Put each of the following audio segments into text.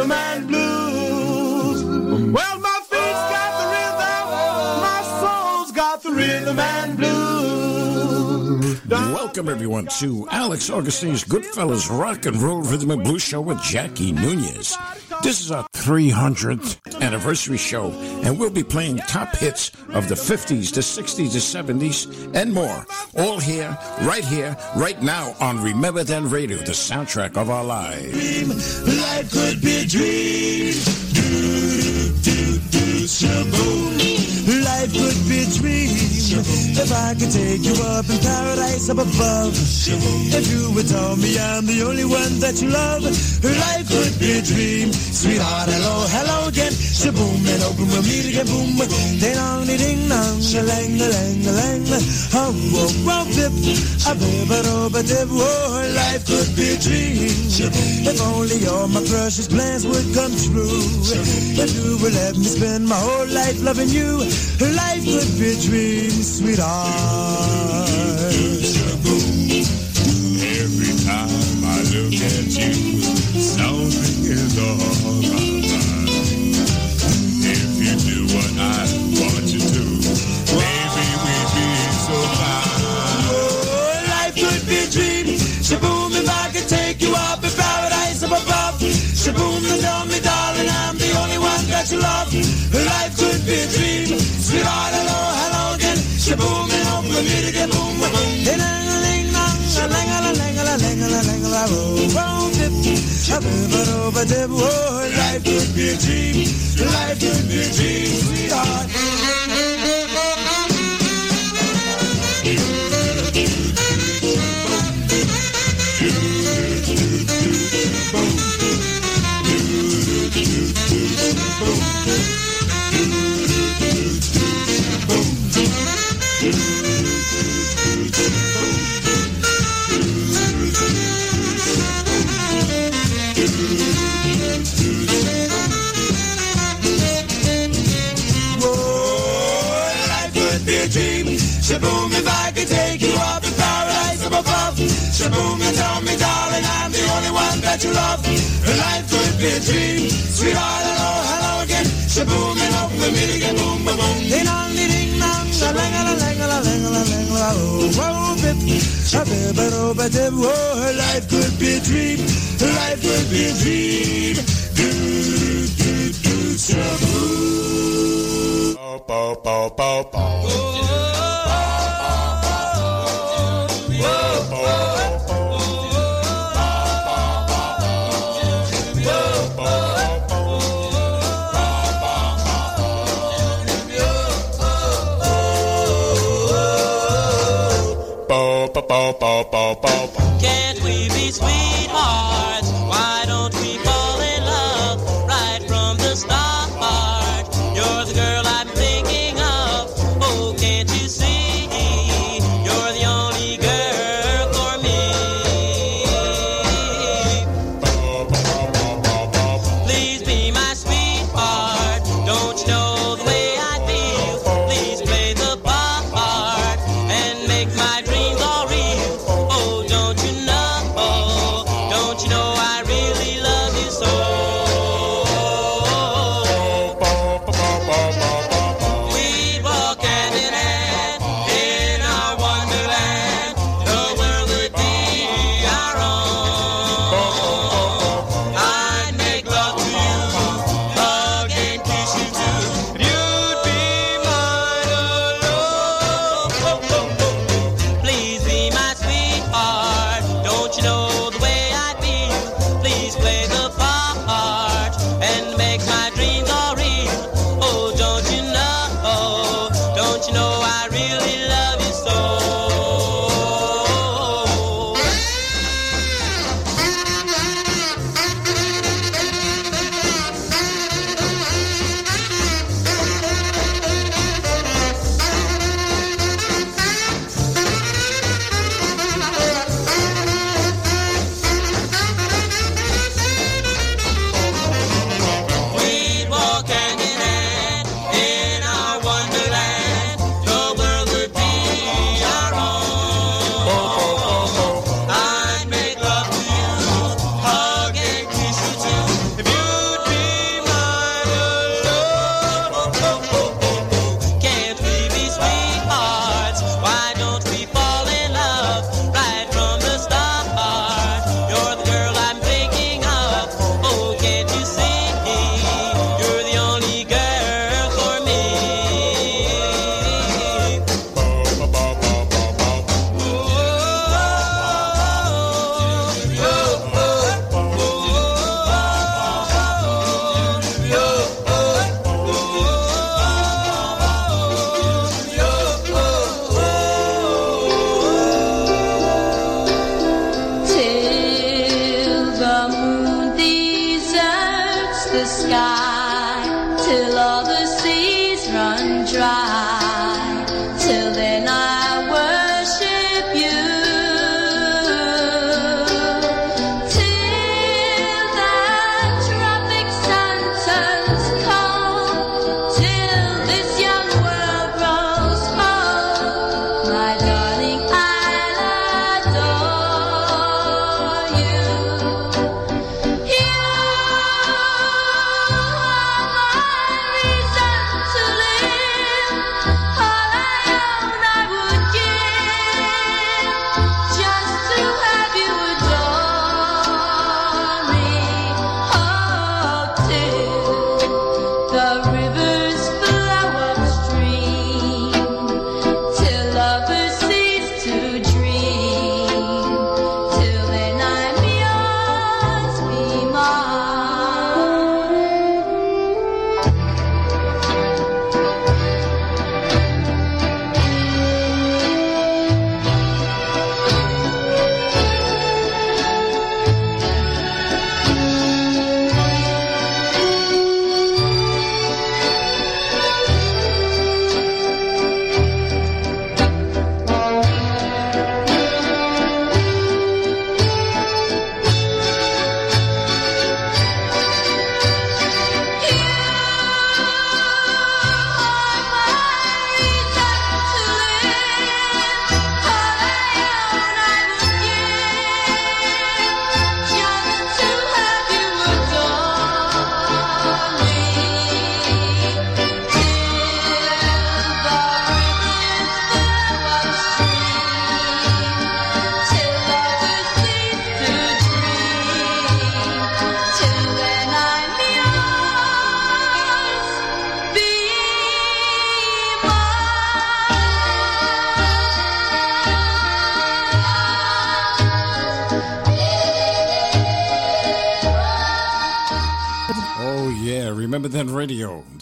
rhythm and blues. Welcome, everyone, to Alex Augustine's Goodfellas Rock and Roll Rhythm and Blues Show with Jackie Nunez. This is our 300th anniversary show, and we'll be playing top hits of the 50s, the 60s, the 70s, and more. All here, right here, right now on Remember Then Radio, the soundtrack of our lives. Life could be a dream. Do, do, do, shaboom. Life could be a dream. If I could take you up in paradise up above. If you would tell me I'm the only one that you love. Life could be a dream. Sweetheart, hello, hello again. Shaboom, and open we'll again. Boom, ding dong, ding dong, a lang, a lang, a lang. Oh, whoa, whoa, dip, a bib, a dib, a dib. Oh, life could be a dream. If only all my precious plans would come true. If you would let me spend my whole life loving you, life could be a dream, sweetheart. Every time I look at you, something is on my mind. If you do what I want you to, maybe we'd be so fine. Oh, life could be a dream. Shaboom, if I could take you up in paradise up above. Shaboom, and tell me, darling, I'm the only one that you love. Life could be a dream. Sweetheart, hello, hello again. Meet again. Boom, boom. Oh, life could be a dream. Life could be a dream, sweetheart. Shaboom, if I could take you up in paradise up above. Shaboom, and tell me, darling, I'm the only one that you love. Life could be a dream. Sweetheart, hello, hello again. Shaboom, and hope we meet again. Boom, boom, boom. Ding dong, ding dong, oh, ba dip. Whoa, life could be a dream. Life could be a dream. Do, do, do, shaboom. Bow, bow, bow, bow. Bow,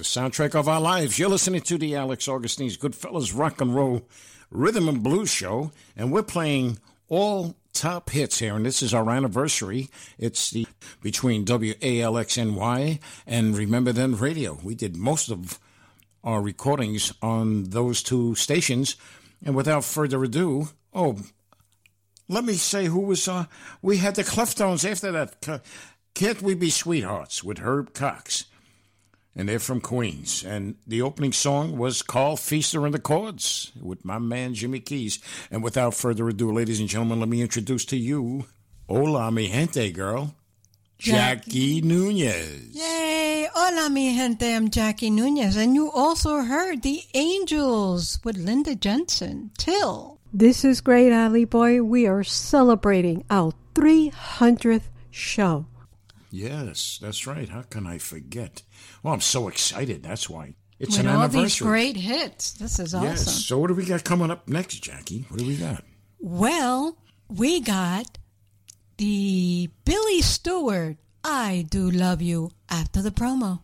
soundtrack of our lives. You're listening to the Alex Augustine's Goodfellas Rock and Roll Rhythm and Blues Show, and we're playing all top hits here, and this is our anniversary. It's the between WALXNY and Remember Then Radio. We did most of our recordings on those two stations, and without further ado, oh, let me say who was uh we had the Cleftones after that. Can't We Be Sweethearts with Herb Cox. And they're from Queens. And the opening song was Carl Feaster and the Chords with my man Jimmy Keyes. And without further ado, ladies and gentlemen, let me introduce to you Hola mi gente girl, Jackie Nunez. Yay! Hola, mi gente. I'm Jackie Nunez. And you also heard The Angels with Linda Jansen. Till. This is Great Ali Boy. We are celebrating our 300th show. Yes, that's right. How can I forget? Well, I'm so excited. That's why. It's with an all anniversary. these great hits. This is awesome. Yes. So what do we got coming up next, Jackie? What do we got? Well, we got the Billy Stewart, I Do Love You, after the promo.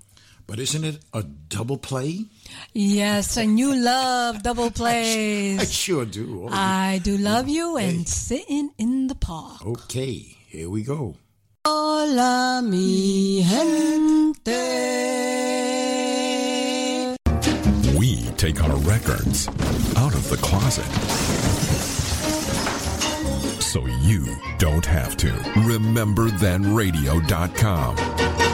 But isn't it a double play? Yes, and you love double plays. I sure do. Oh, I Do Love You and Sitting in the Park. Okay, here we go. Hola, mi gente. We take our records out of the closet. So you don't have to. RememberThenRadio.com.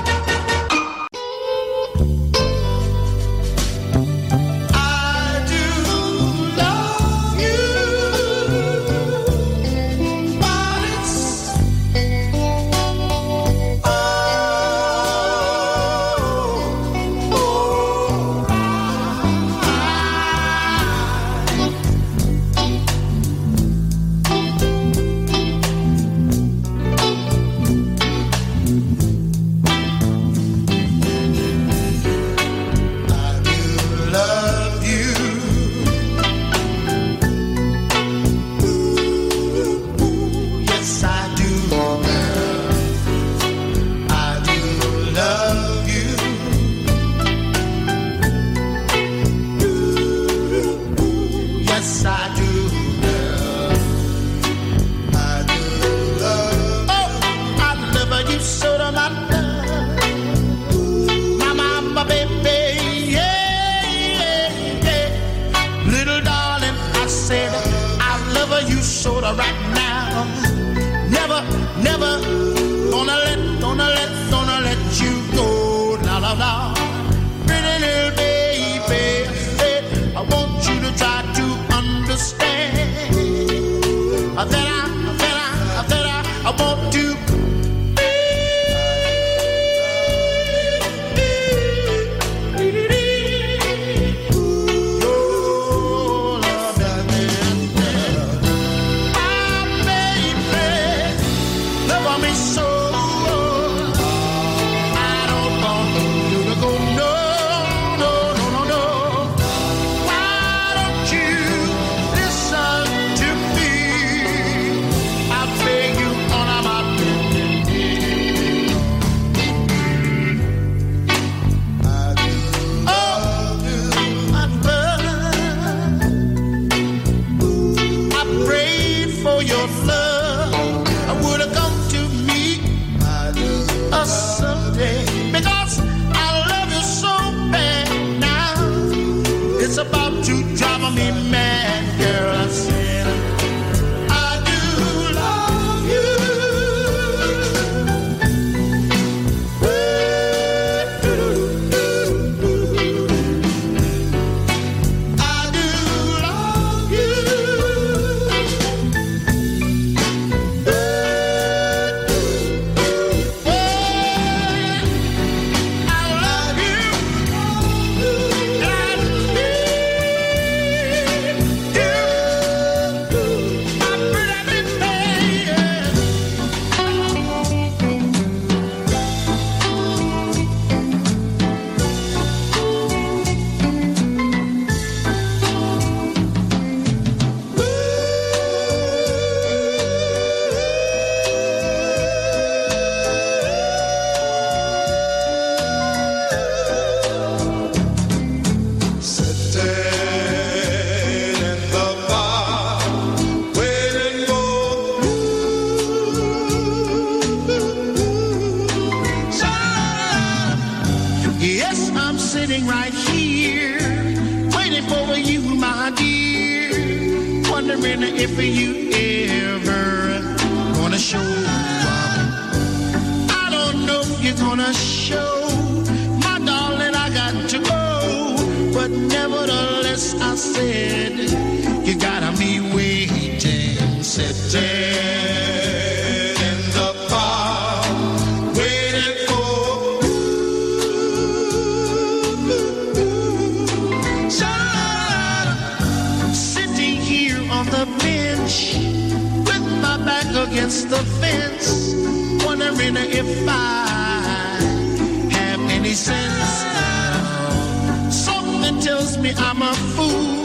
me I'm a fool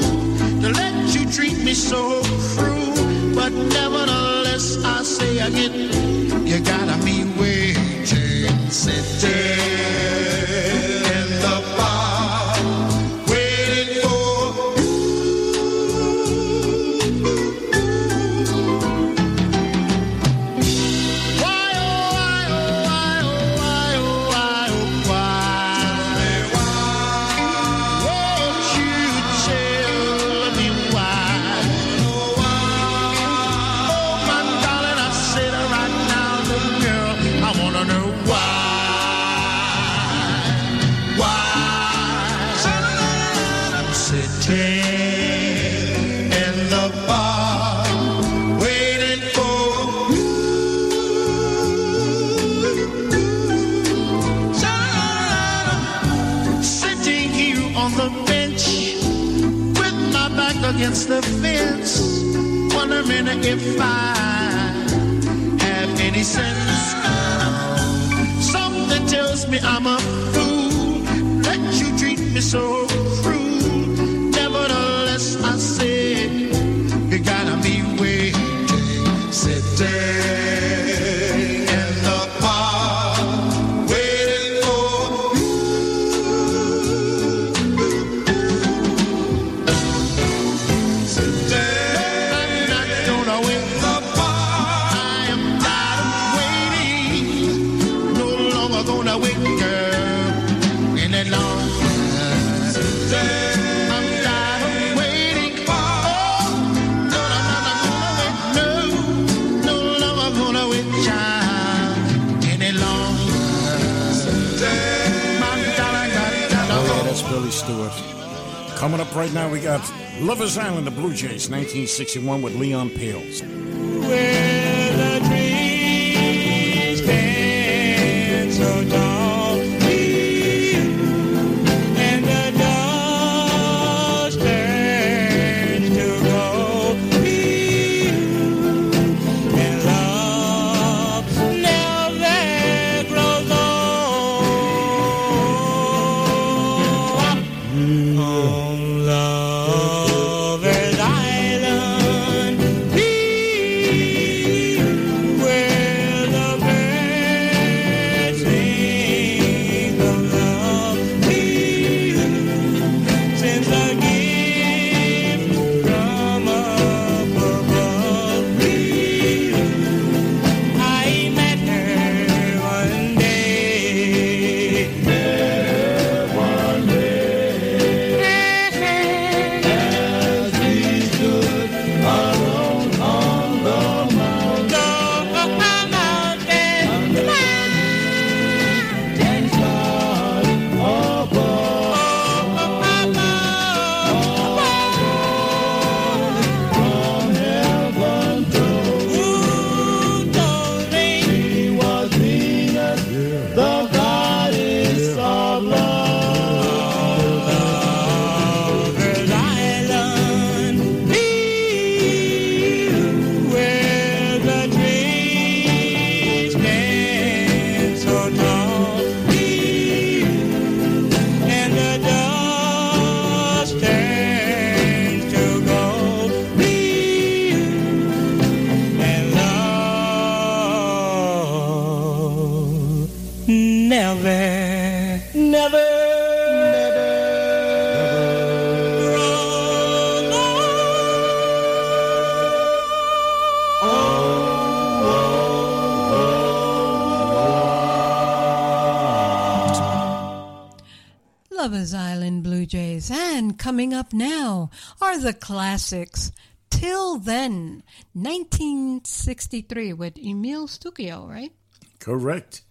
to let you treat me so cruel. But nevertheless, I say again, you gotta be waiting, sitting in the bar. wonder if I have any sense at all. Something tells me I'm a fool that you treat me so cruel. Nevertheless, I said you gotta be waiting. Sit down. Coming up right now, we got Lover's Island, the Blue Jays, 1961 with Leon Peels. Coming up now are the classics. Till then, 1963 with Emil Stucchio, right? Correct.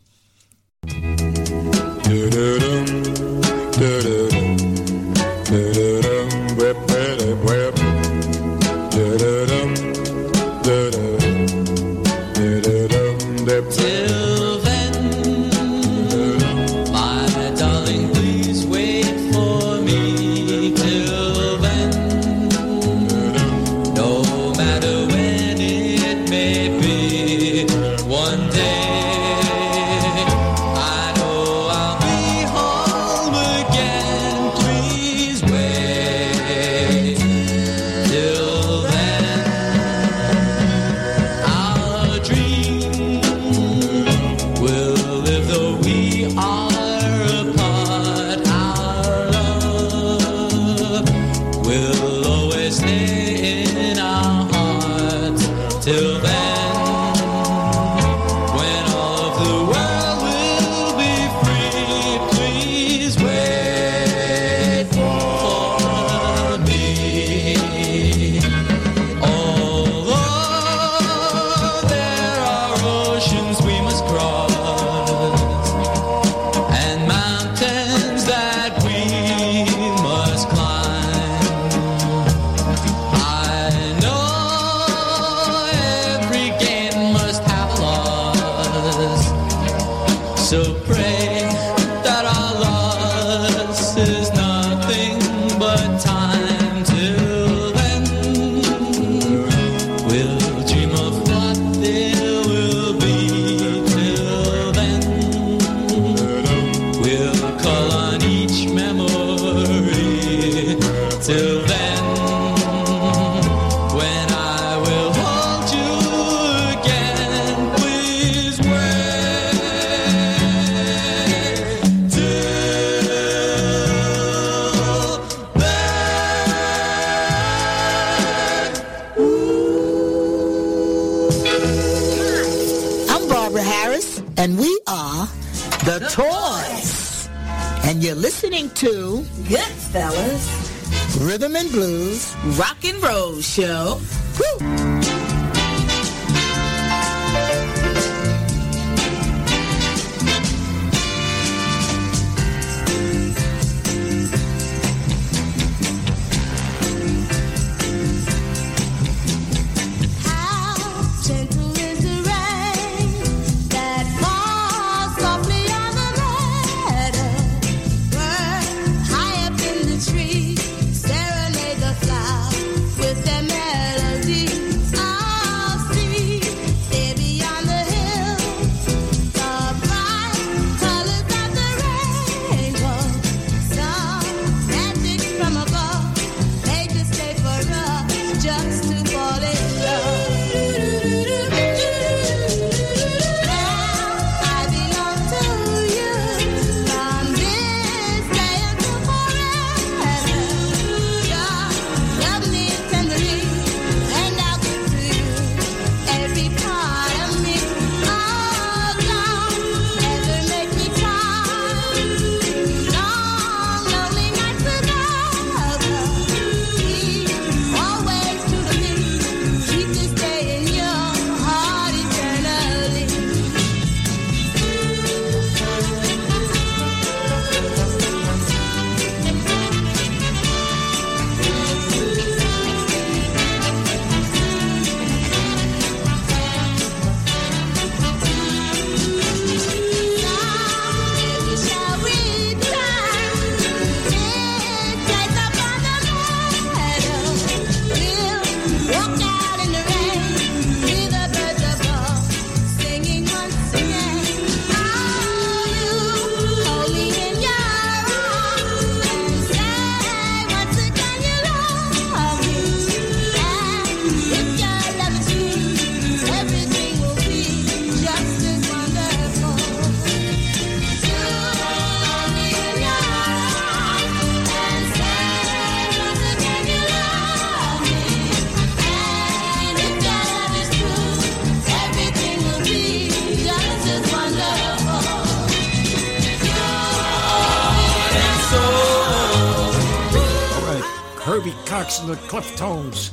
Cleftones.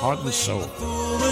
Heart and soul.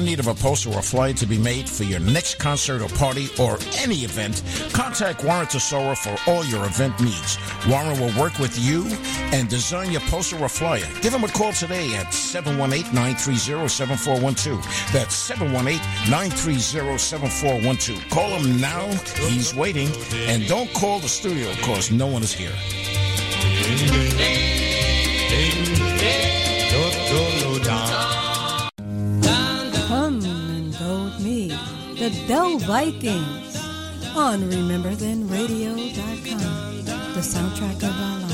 in need of a poster or flyer to be made for your next concert or party or any event, contact Warren Tesoro for all your event needs. Warren will work with you and design your poster or flyer. Give him a call today at 718-930-7412. That's 718-930-7412. Call him now. He's waiting. And don't call the studio because no one is here. The Vikings on RememberThenRadio.com, the soundtrack of our lives.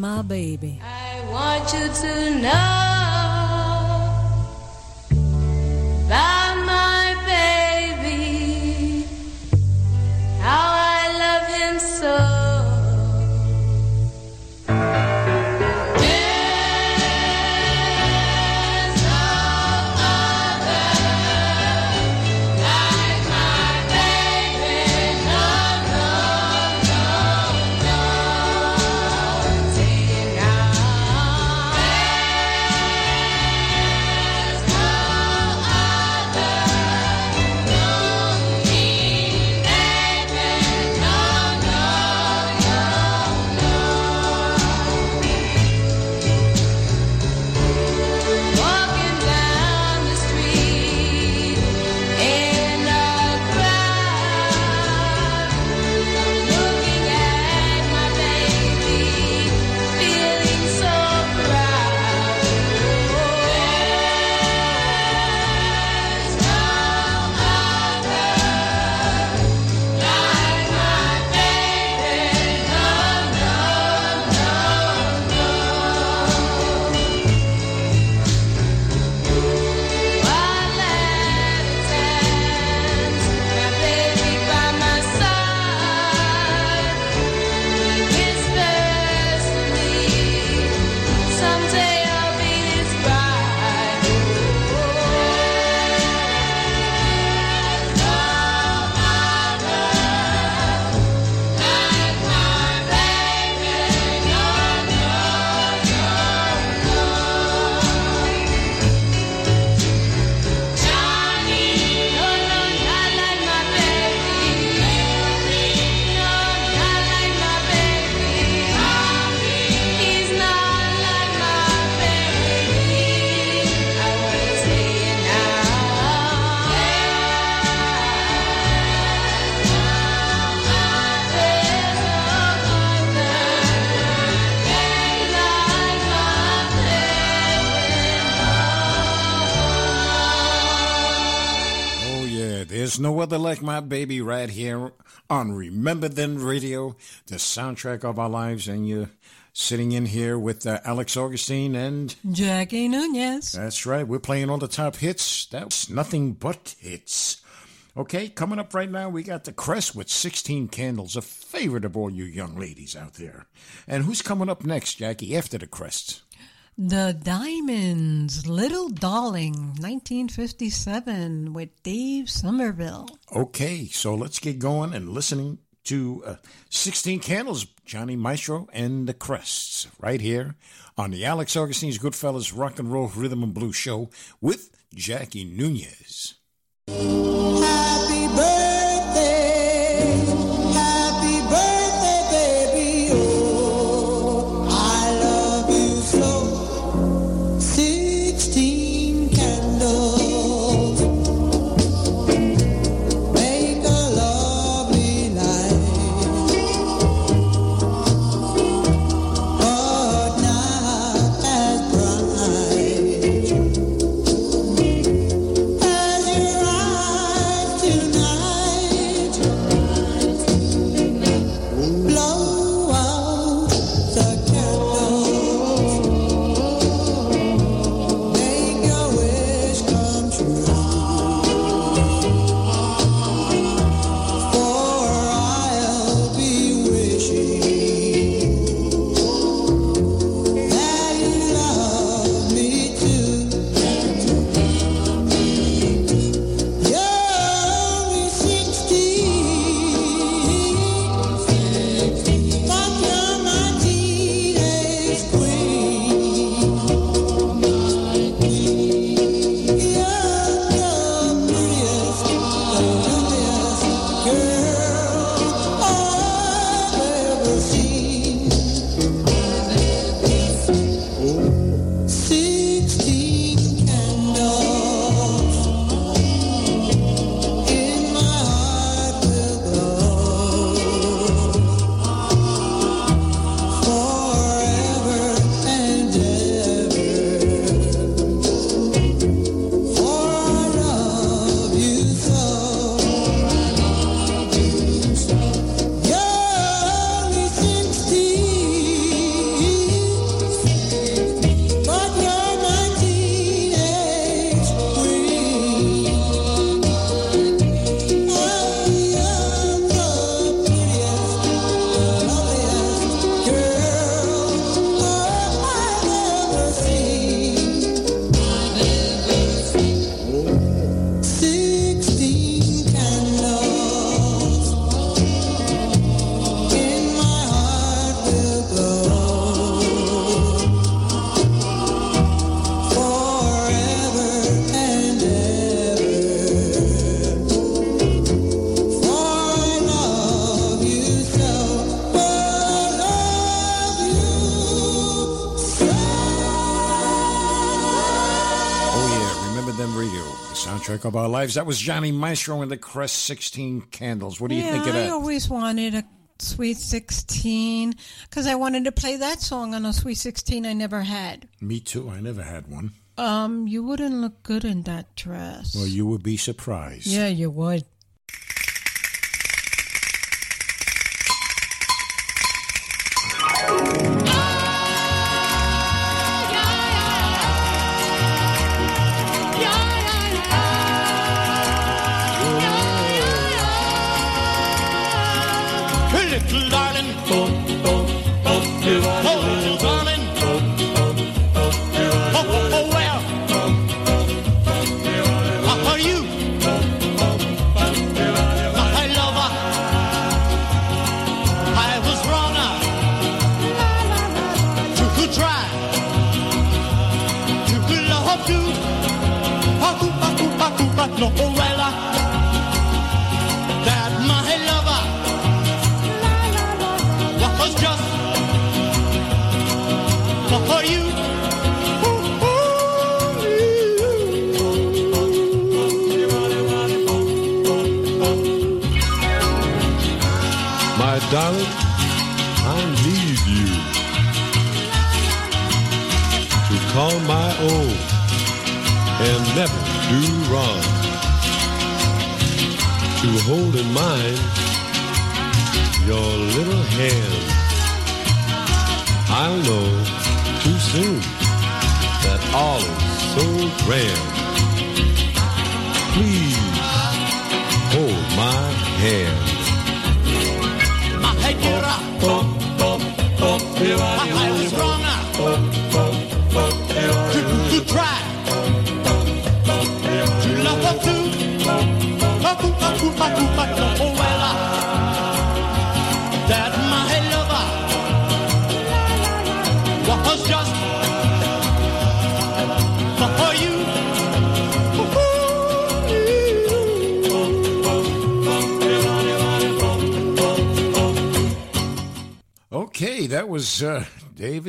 My baby. I want you to know my baby right here on Remember Then Radio, the soundtrack of our lives. And you're sitting in here with uh, Alex Augustine and. Jackie Nunez. That's right, we're playing all the top hits. That's nothing but hits. Okay, coming up right now, we got the Crest with 16 Candles, a favorite of all you young ladies out there. And who's coming up next, Jackie, after the Crest? The Diamonds, Little Darling, 1957, with Dave Somerville. Okay, so let's get going and listening to uh, 16 Candles, Johnny Maestro and the Crests, right here on the Alex Augustine's Goodfellas Rock and Roll Rhythm and Blues Show with Jackie Nunez. Of our lives. That was Johnny Maestro and the Crest 16 Candles. What do you yeah, think of that? I always wanted a Sweet 16 because I wanted to play that song on a Sweet 16 I never had. Me too. I never had one. Um, you wouldn't look good in that dress. Well, you would be surprised. yeah, you would.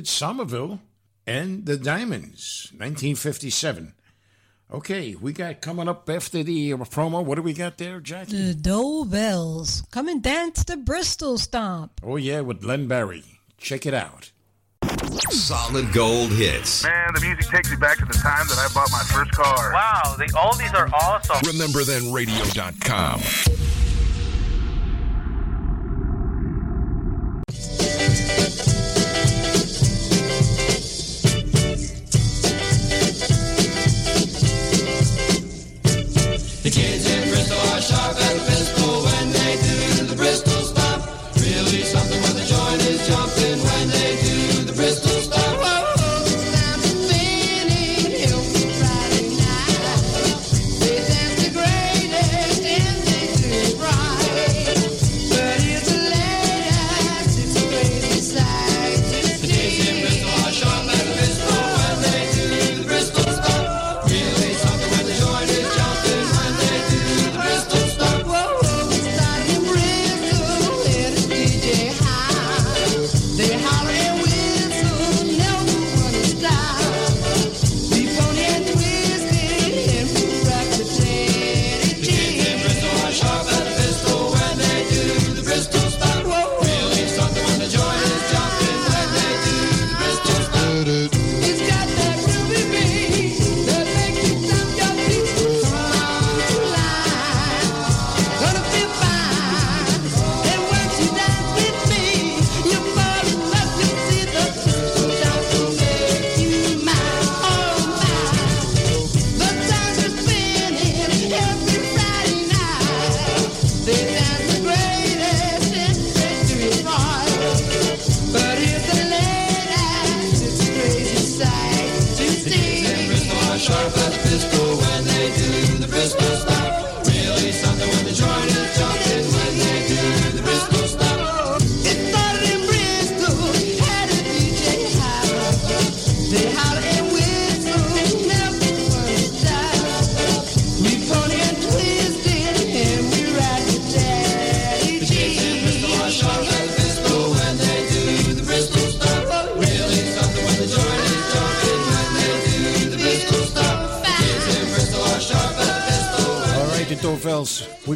David Somerville and the Diamonds, 1957. Okay, we got coming up after the promo. What do we got there, Jackie? The Dovells. Come and dance the Bristol Stomp. Oh, yeah, with Len Barry. Check it out. Solid gold hits. Man, the music takes me back to the time that I bought my first car. Wow, the oldies are awesome. Remember then radio.com.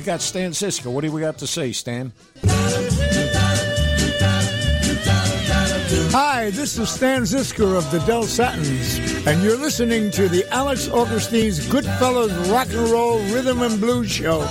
We've got Stan Zizka. What do we got to say, Stan? Hi, this is Stan Zizka of the Del Satins, and you're listening to the Alex Augustine's Goodfellas Rock and Roll Rhythm and Blues Show.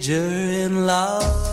major in love.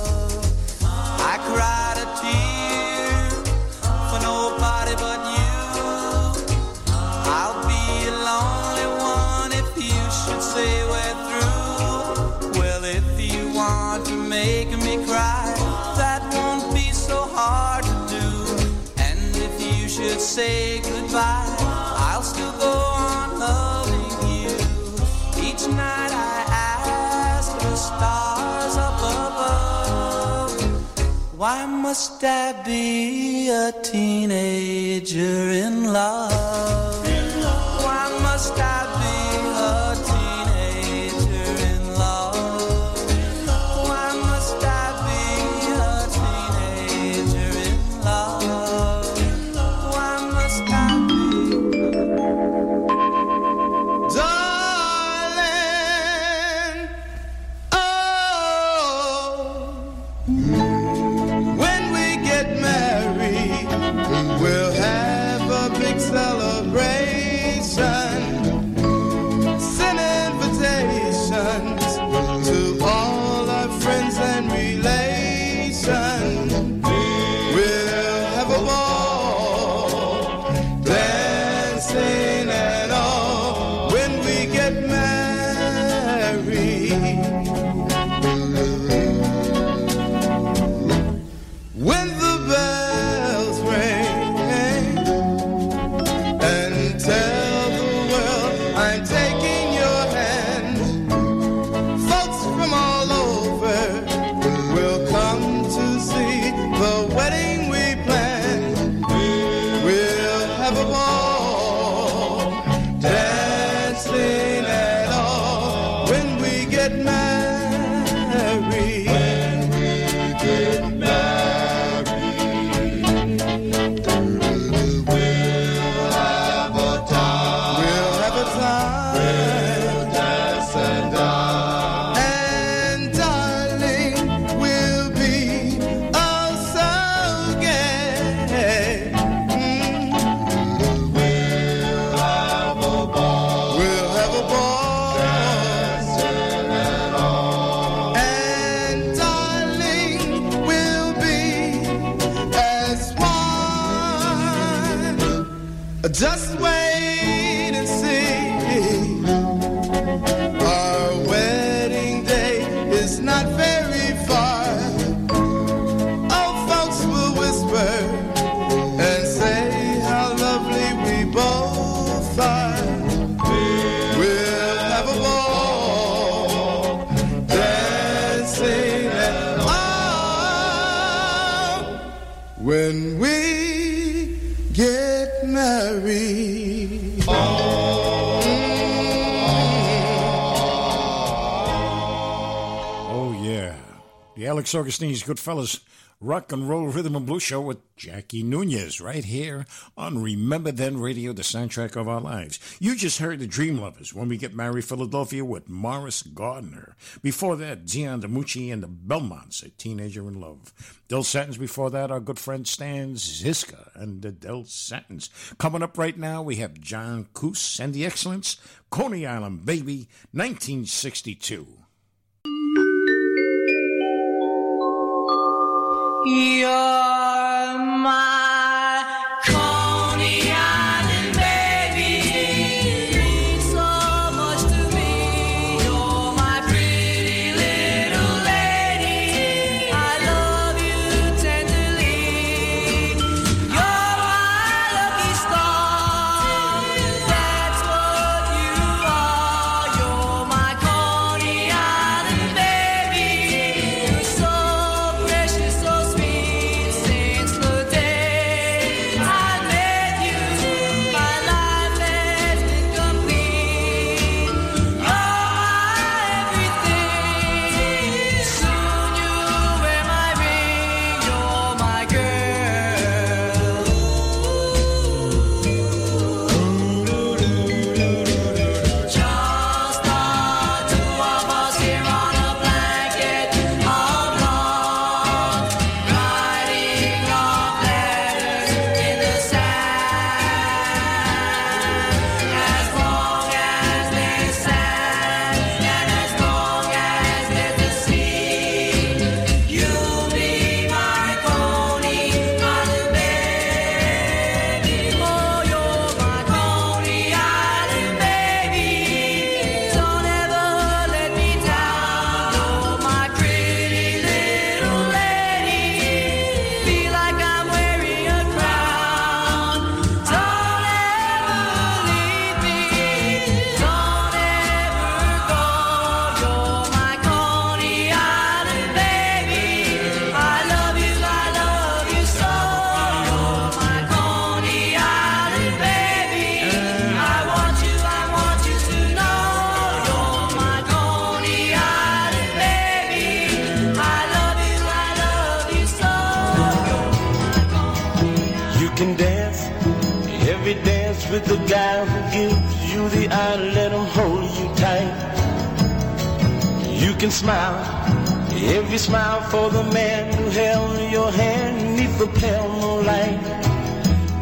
must I be a teenager in love? In love. Why must I? When we get married. Oh, yeah. The Alex Augustine's Goodfellas Rock and Roll Rhythm and Blues Show with Jackie Nunez right here on Remember Then Radio, the soundtrack of our lives. You just heard the Dream Lovers when we get married Philadelphia with Morris Gardner. Before that, Dion DiMucci and the Belmonts, a teenager in love. Del Satins before that, our good friend Stan Zizka and the Del Satins. Coming up right now, we have John Kuse and the Excellents, Coney Island Baby, 1962. You're my can dance every dance with the guy who gives you the eye, let him hold you tight. You can smile every smile for the man who held your hand neath the pale moonlight.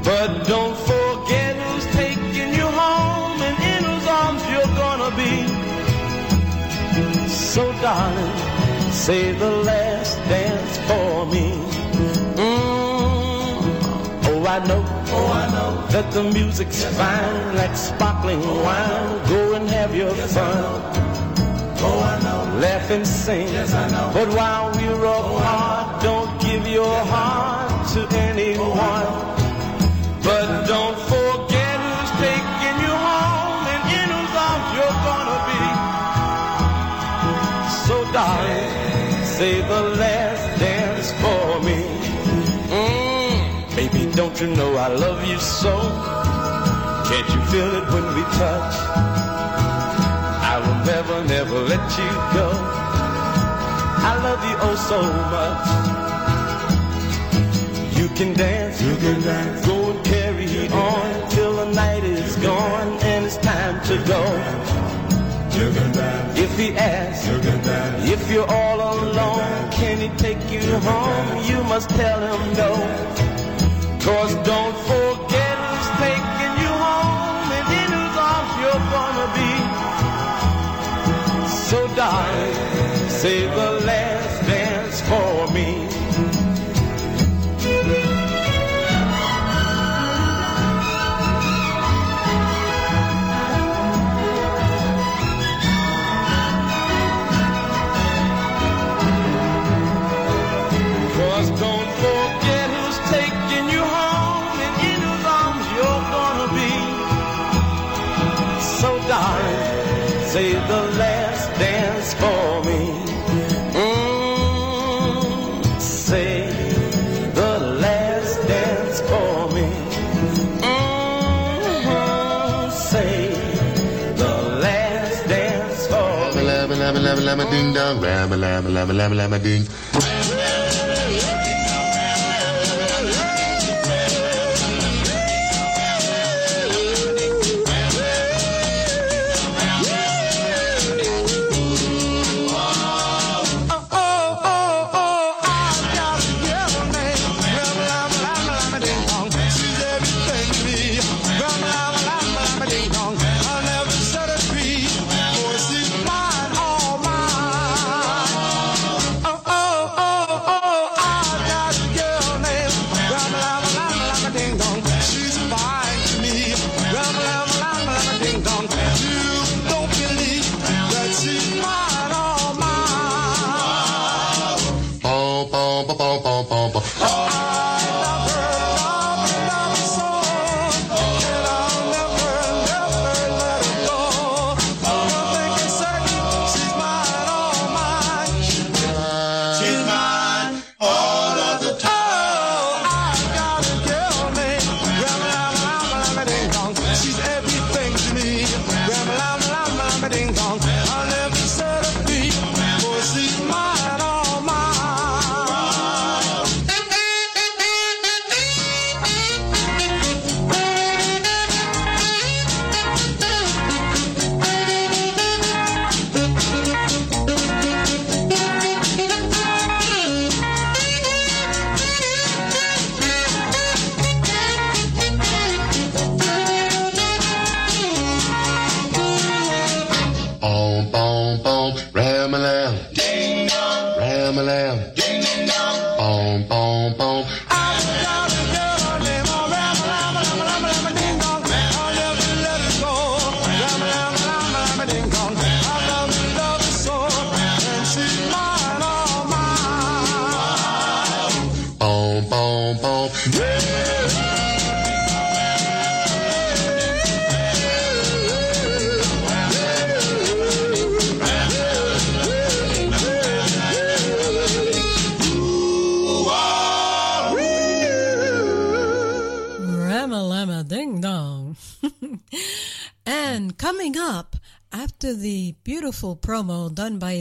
But don't forget who's taking you home and in whose arms you're gonna be. So darling, say the last dance for me. Oh, I know, oh, I know that the music's fine like sparkling wine. Go and have your fun. Oh, I know. Laugh and sing. Yes, I know. But while we're oh, apart, don't give your heart to anyone. Oh, but don't forget who's taking you home and in whose arms you're gonna be. So darling, say the don't you know I love you so? Can't you feel it when we touch? I will never, never let you go. I love you oh so much. You can dance, you can dance. Go and carry on till the night is gone and it's time to go. You can dance. If he asks, you can dance. if you're all alone, can he take you home? You must tell him no. Cause don't forget who's taking you home and in whose arms you're gonna be. So darling, say the down, rabba, labba, labba, labba, labba, ding.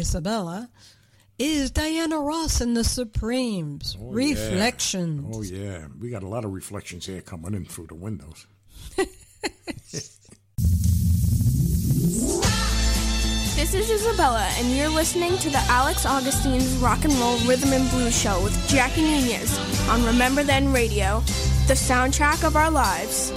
Isabella is Diana Ross and the Supremes. Oh, Reflections. Yeah. Oh, yeah. We got a lot of reflections here coming in through the windows. this is Isabella, and you're listening to the Alex Augustine's Rock and Roll Rhythm and Blues Show with Jackie Nunez on Remember Then Radio, the soundtrack of our lives.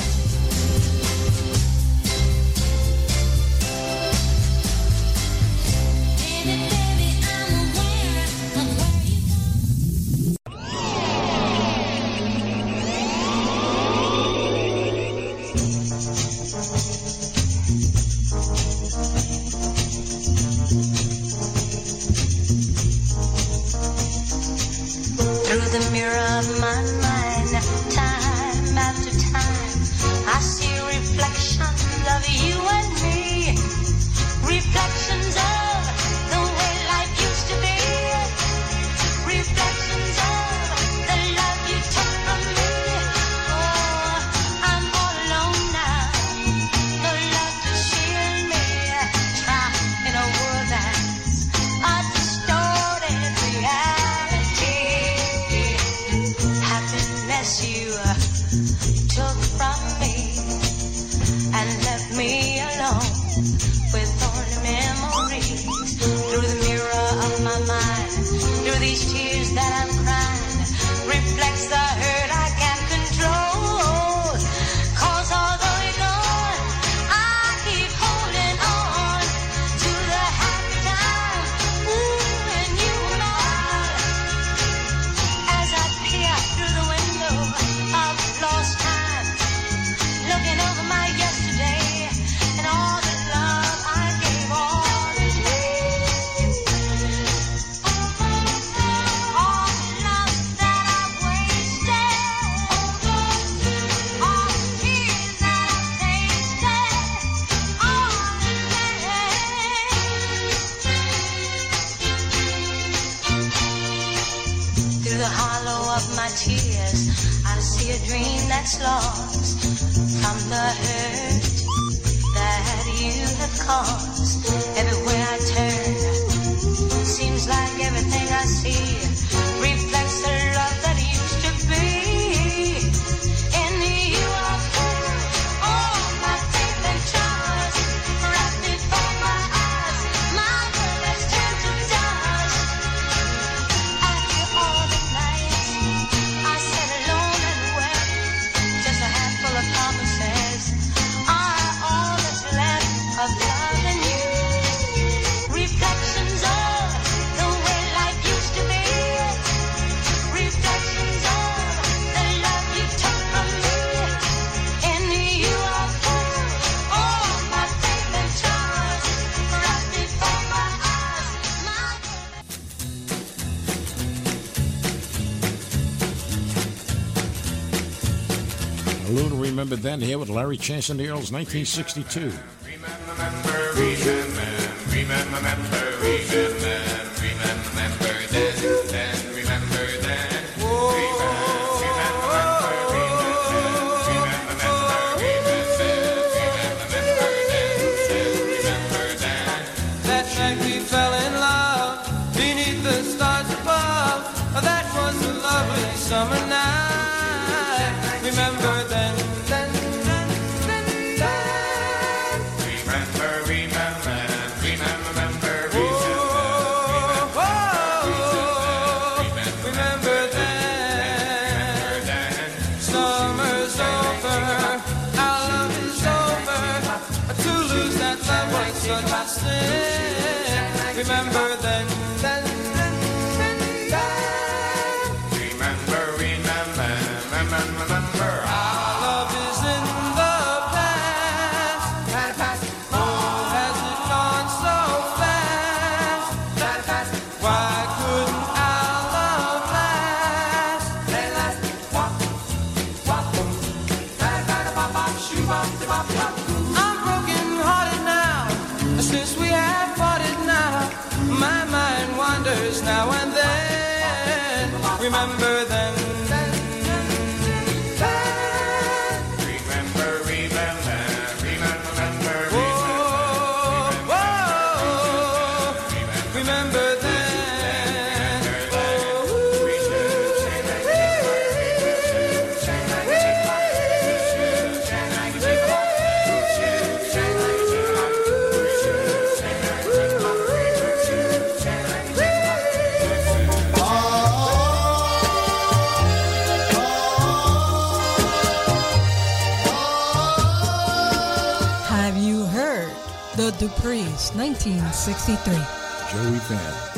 A little remember then here with Larry Chance and the Earls, 1962. Remember, remember, remember, 1963. Joey Vann.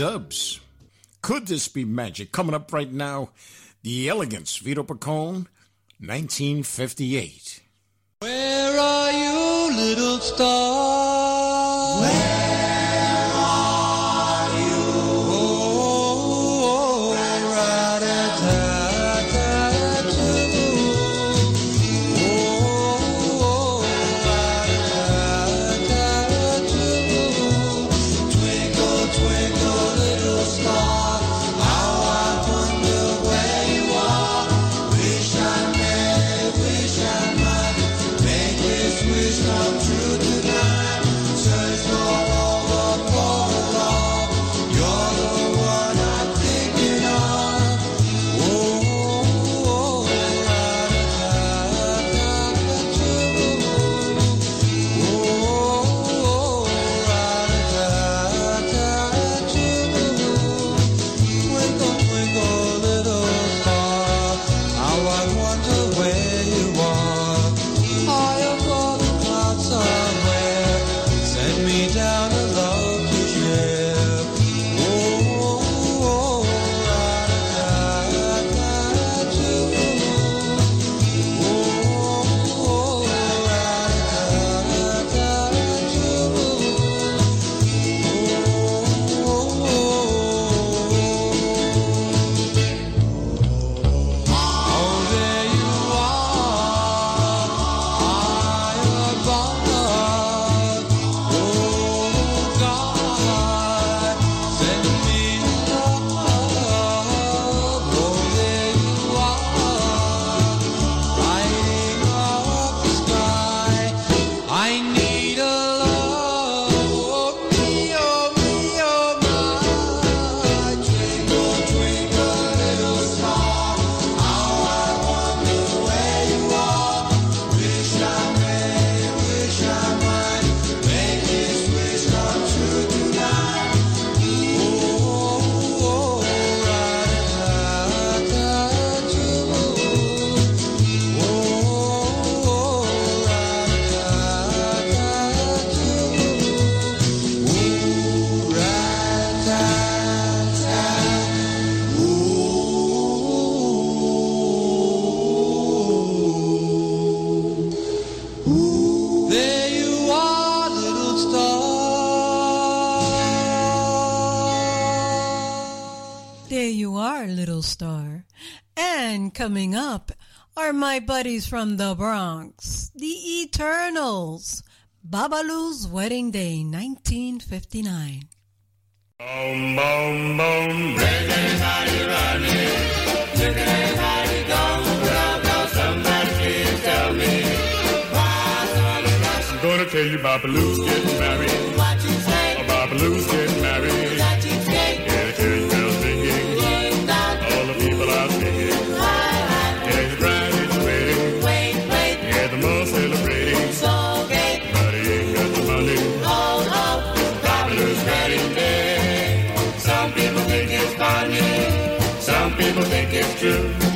dubs. Could this be magic? Coming up right now, The Elegants, Vito Picone, 1958. Where are you, little star? Coming up are my buddies from the Bronx, the Eternals, Babalu's Wedding Day 1959. Boom, boom, boom, tell me. I'm gonna tell you Babalu's getting married. it's true.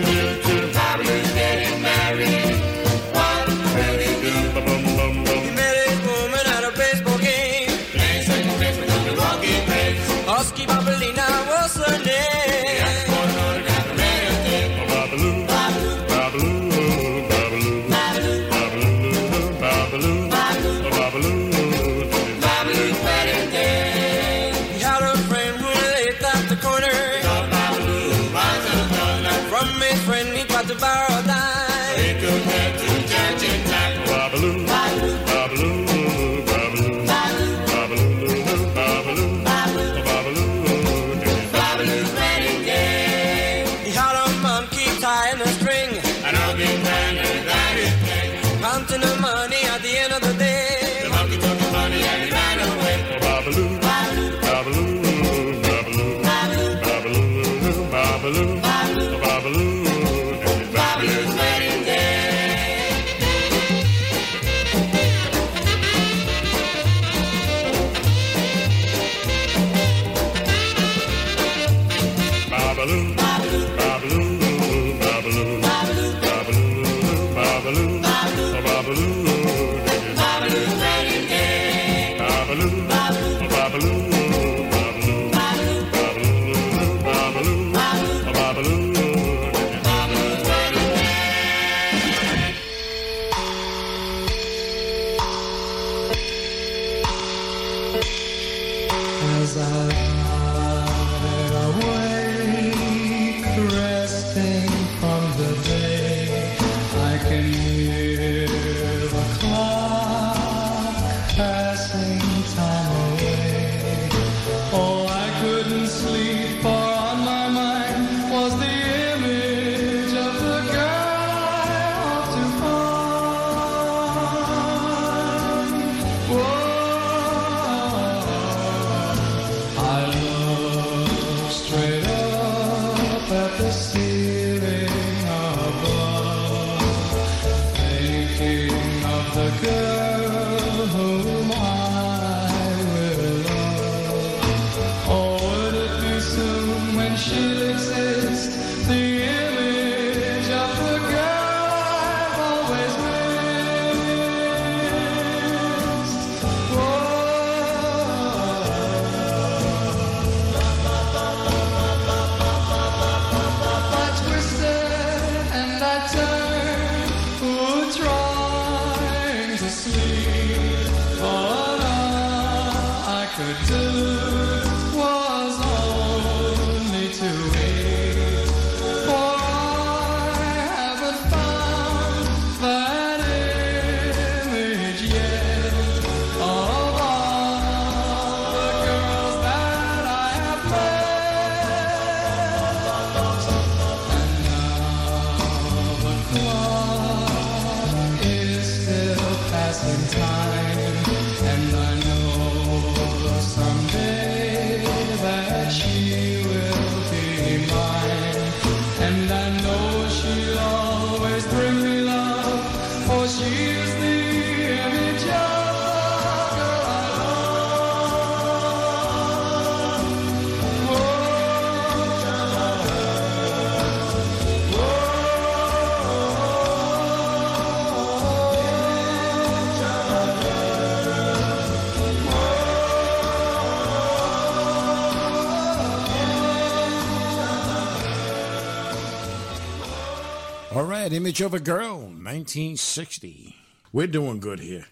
Right, Image of a Girl, 1960. We're doing good here,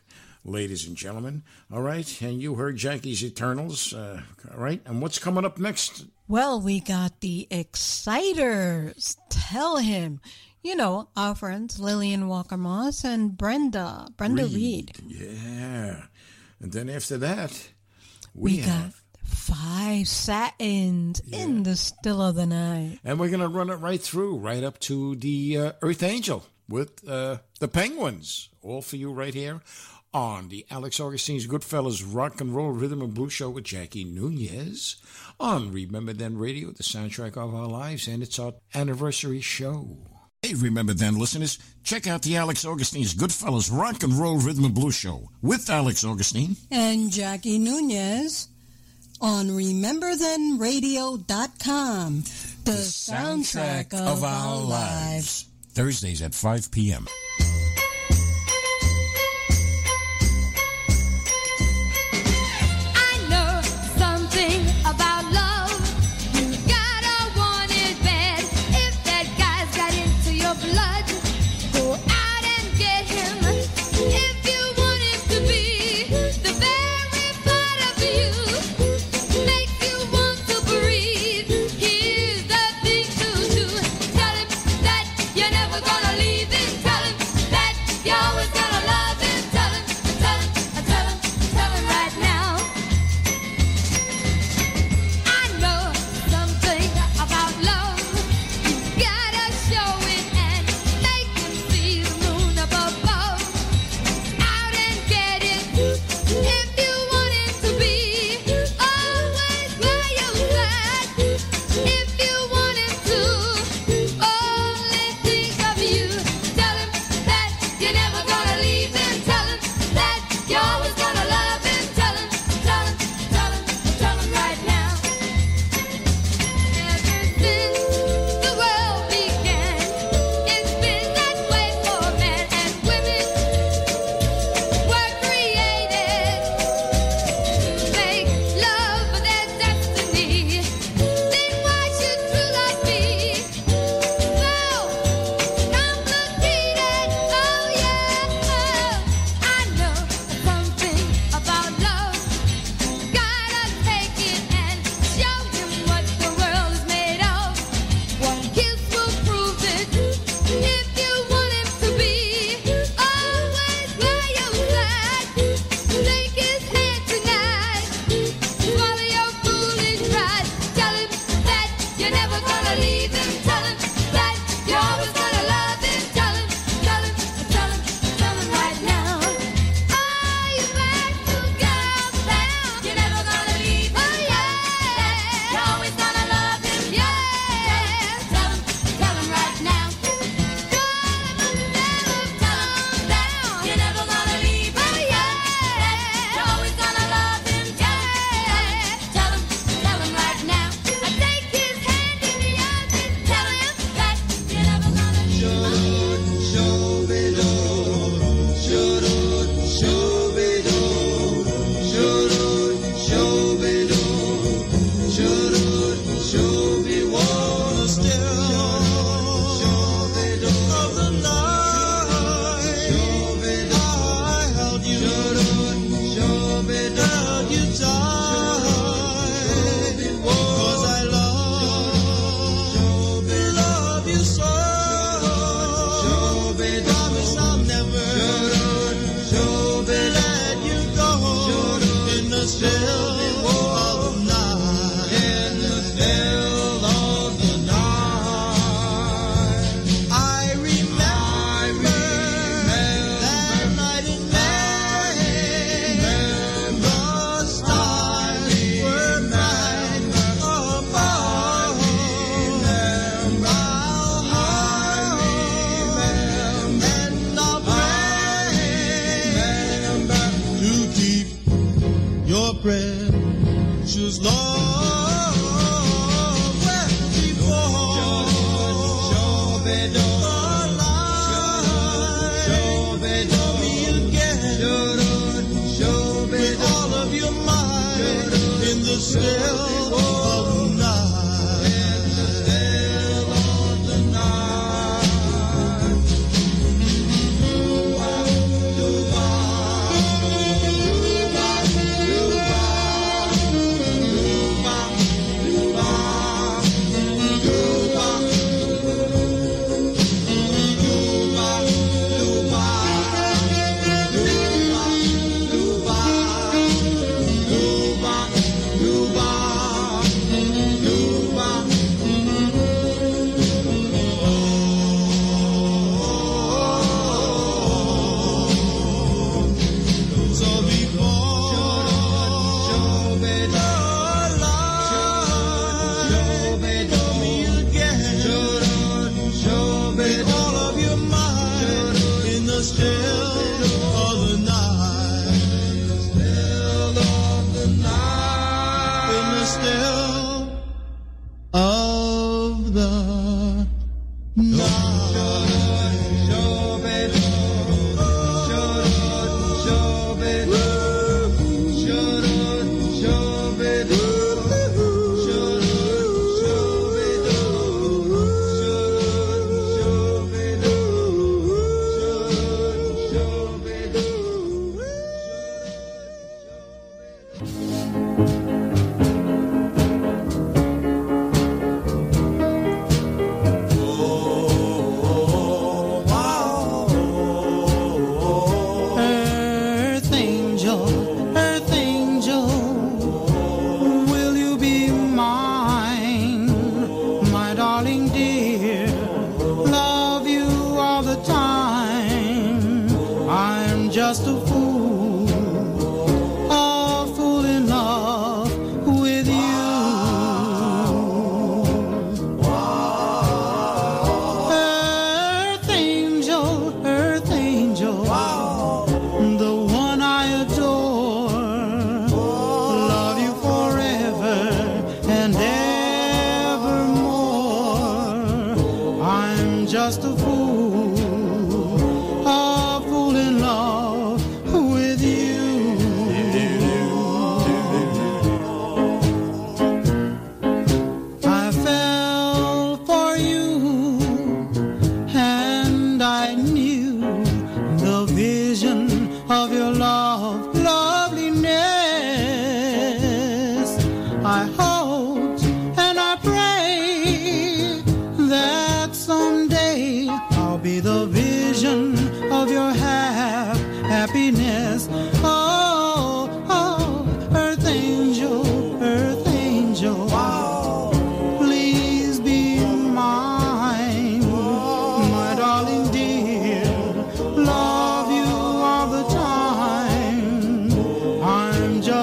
ladies and gentlemen. All right, and you heard Jackie's Eternals. Uh, all right, and what's coming up next? Well, we got the Exciters. Tell him. You know, our friends Lillian Walker Moss and Brenda, Brenda Reid. Yeah. And then after that, We, we, got have. Five satins in the still of the night. And we're going to run it right through, right up to the uh, Earth Angel with uh, the Penguins. All for you right here on the Alex Augustine's Goodfellas Rock and Roll Rhythm and Blues Show with Jackie Nunez on Remember Then Radio, the soundtrack of our lives, and it's our anniversary show. Hey, remember then, listeners, check out the Alex Augustine's Goodfellas Rock and Roll Rhythm and Blues Show with Alex Augustine. And Jackie Nunez on RememberThenRadio.com, the, soundtrack, of, our lives. Thursdays at 5 p.m.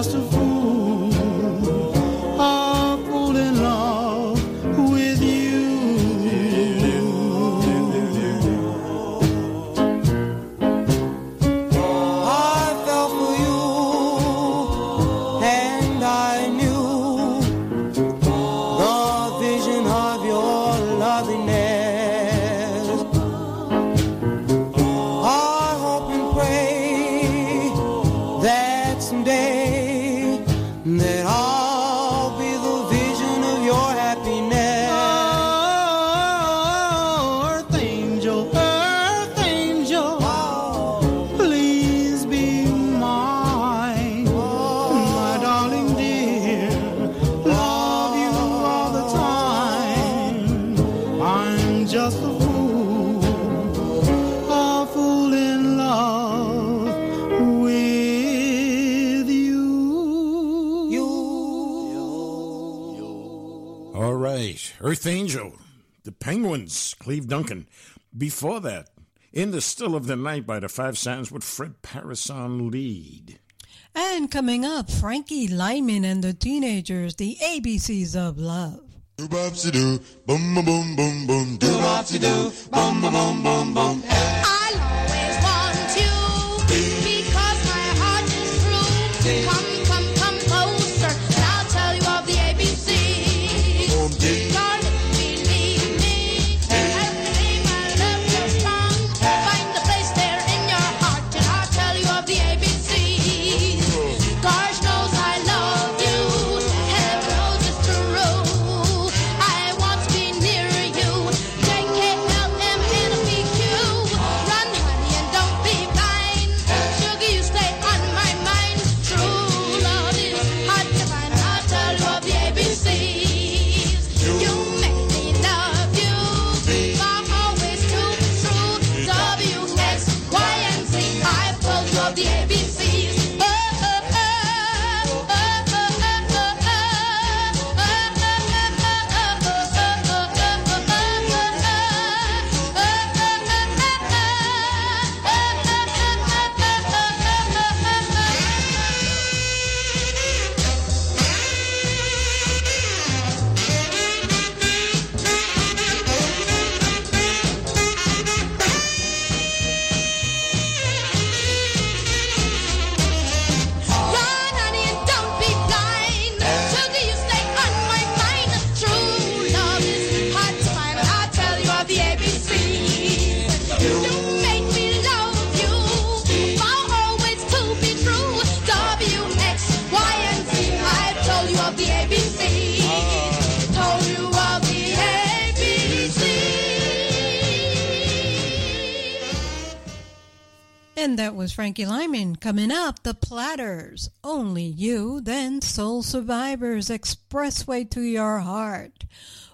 just a Cleve Duncan. Before that, In the Still of the Night by the Five Satins, with Fred Parris on lead. And coming up, Frankie Lymon and the Teenagers, the ABCs of Love. Boom boom boom boom boom. Boom boom boom boom boom. And that was Frankie Lymon. Coming up, The Platters, Only You, then Soul Survivors, Expressway to Your Heart,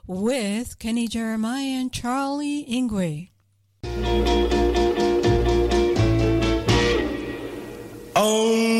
with Kenny Jeremiah and Charlie Ingui. Only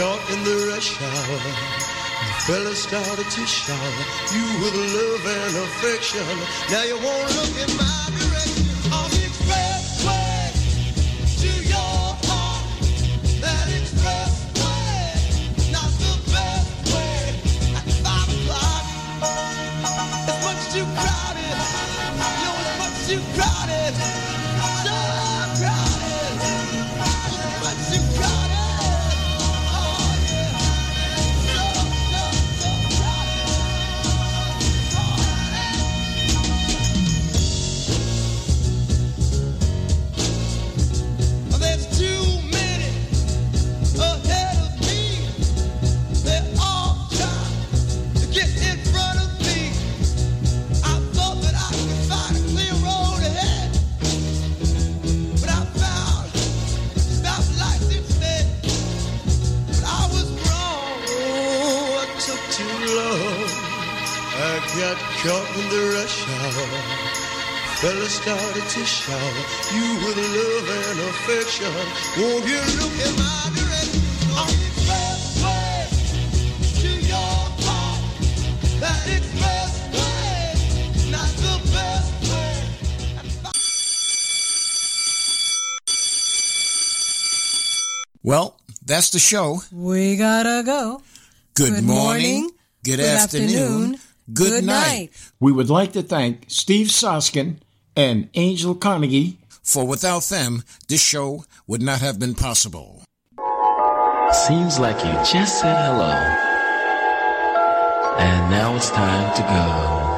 caught in the rush hour. The fella started to shower you with love and affection. Now you won't look in my direction. Started to shower you with love and affection. Won't you look in my direction? On the expressway to your heart. That expressway, not the best way. Well, that's the show. We gotta go. Good, Good morning, morning, good, good afternoon, afternoon, good, good night. night. We would like to thank Steve Soskin and Angel Carnegie. For without them, this show would not have been possible. Seems like you just said hello. And now it's time to go.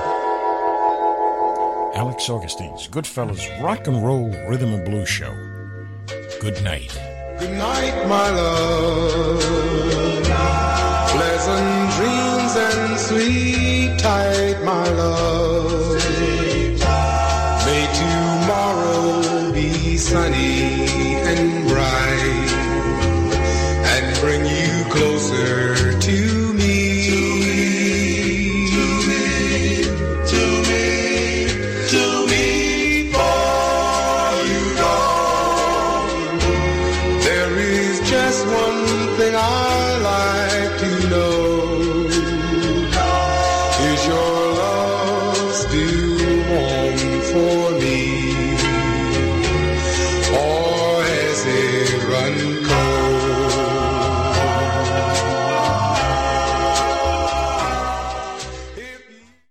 Alex Augustine's Goodfellas Rock and Roll Rhythm and Blues Show. Good night. Good night, my love. Pleasant dreams and sweet tight, my love. Sunny